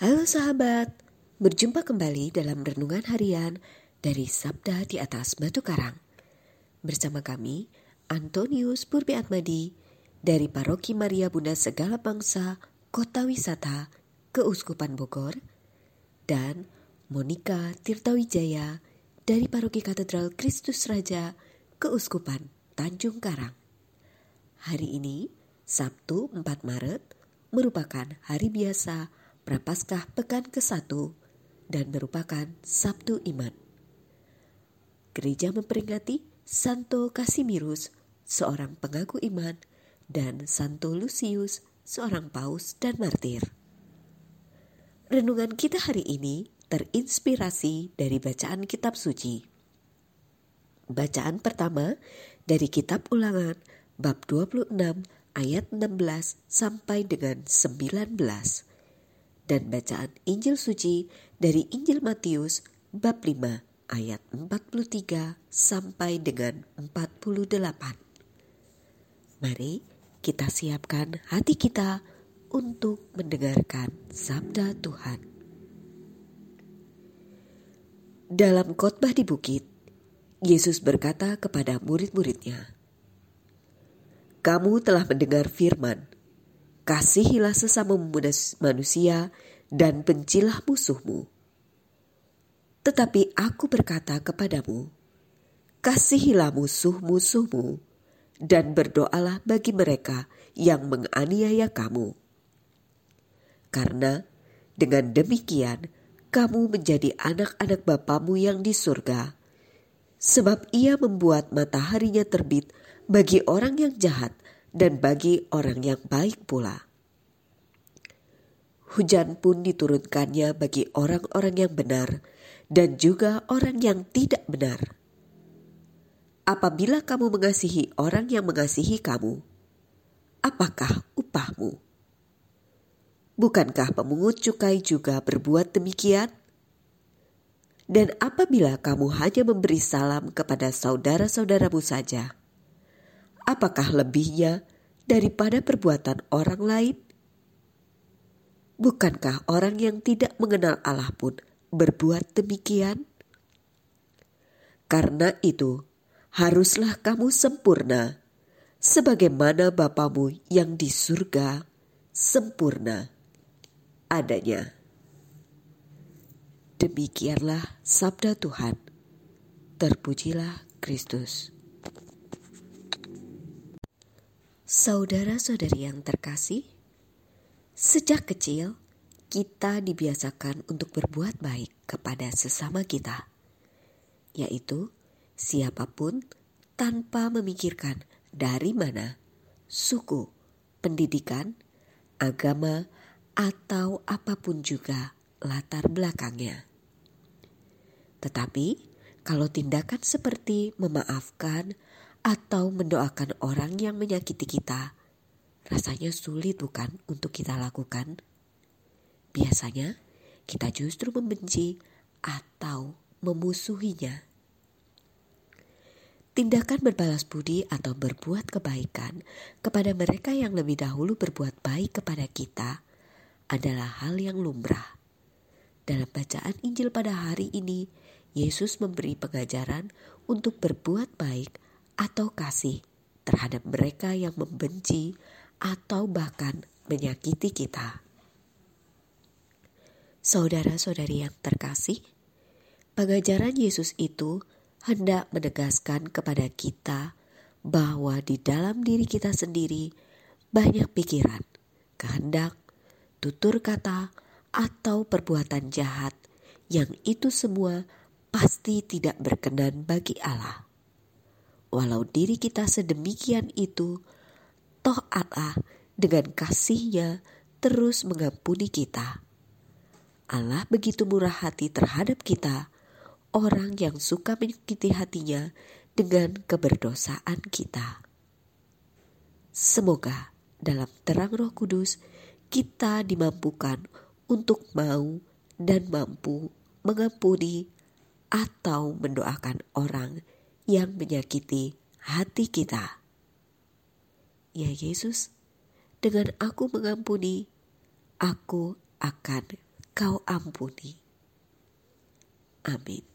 Halo sahabat, berjumpa kembali dalam renungan harian dari Sabda di atas Batu Karang. Bersama kami, Antonius Purbi Atmadi dari Paroki Maria Bunda Segala Bangsa, Kota Wisata, Keuskupan Bogor, dan Monica Tirtawijaya dari Paroki Katedral Kristus Raja, Keuskupan Tanjung Karang. Hari ini, Sabtu 4 Maret, merupakan hari biasa Prapaskah Pekan ke-1 dan merupakan Sabtu Iman. Gereja memperingati Santo Casimirus, seorang pengaku iman, dan Santo Lucius, seorang paus dan martir. Renungan kita hari ini terinspirasi dari bacaan kitab suci. Bacaan pertama dari kitab ulangan bab 26 ayat 16 sampai dengan 19 dan bacaan Injil suci dari Injil Matius bab 5 ayat 43 sampai dengan 48. Mari kita siapkan hati kita untuk mendengarkan sabda Tuhan. Dalam khotbah di bukit, Yesus berkata kepada murid-muridnya, "Kamu telah mendengar firman, Kasihilah sesama manusia dan bencilah musuhmu. Tetapi aku berkata kepadamu, kasihilah musuh-musuhmu dan berdoalah bagi mereka yang menganiaya kamu. Karena dengan demikian kamu menjadi anak-anak Bapamu yang di surga, sebab ia membuat mataharinya terbit bagi orang yang jahat dan bagi orang yang baik pula. Hujan pun diturunkannya bagi orang-orang yang benar dan juga orang yang tidak benar. Apabila kamu mengasihi orang yang mengasihi kamu, apakah upahmu? Bukankah pemungut cukai juga berbuat demikian? Dan apabila kamu hanya memberi salam kepada saudara-saudaramu saja, apakah lebihnya daripada perbuatan orang lain? Bukankah orang yang tidak mengenal Allah pun berbuat demikian? Karena itu, haruslah kamu sempurna, sebagaimana Bapamu yang di surga sempurna adanya. Demikianlah sabda Tuhan. Terpujilah Kristus. Saudara-saudari yang terkasih, sejak kecil kita dibiasakan untuk berbuat baik kepada sesama kita, yaitu siapa pun tanpa memikirkan dari mana, suku, pendidikan, agama, atau apa pun juga latar belakangnya. Tetapi, kalau tindakan seperti memaafkan, atau mendoakan orang yang menyakiti kita, rasanya sulit bukan untuk kita lakukan? Biasanya kita justru membenci atau memusuhinya. Tindakan berbalas budi atau berbuat kebaikan kepada mereka yang lebih dahulu berbuat baik kepada kita adalah hal yang lumrah. Dalam bacaan Injil pada hari ini, Yesus memberi pengajaran untuk berbuat baik atau kasih terhadap mereka yang membenci atau bahkan menyakiti kita. Saudara-saudari yang terkasih, pengajaran Yesus itu hendak menegaskan kepada kita bahwa di dalam diri kita sendiri banyak pikiran, kehendak, tutur kata, atau perbuatan jahat yang itu semua pasti tidak berkenan bagi Allah walau diri kita sedemikian itu, toh Allah dengan kasihnya terus mengampuni kita. Allah begitu murah hati terhadap kita, orang yang suka menyakiti hatinya dengan keberdosaan kita. Semoga dalam terang roh kudus kita dimampukan untuk mau dan mampu mengampuni atau mendoakan orang yang menyakiti hati kita. Ya Yesus, dengan aku mengampuni, aku akan Engkau ampuni. Amin.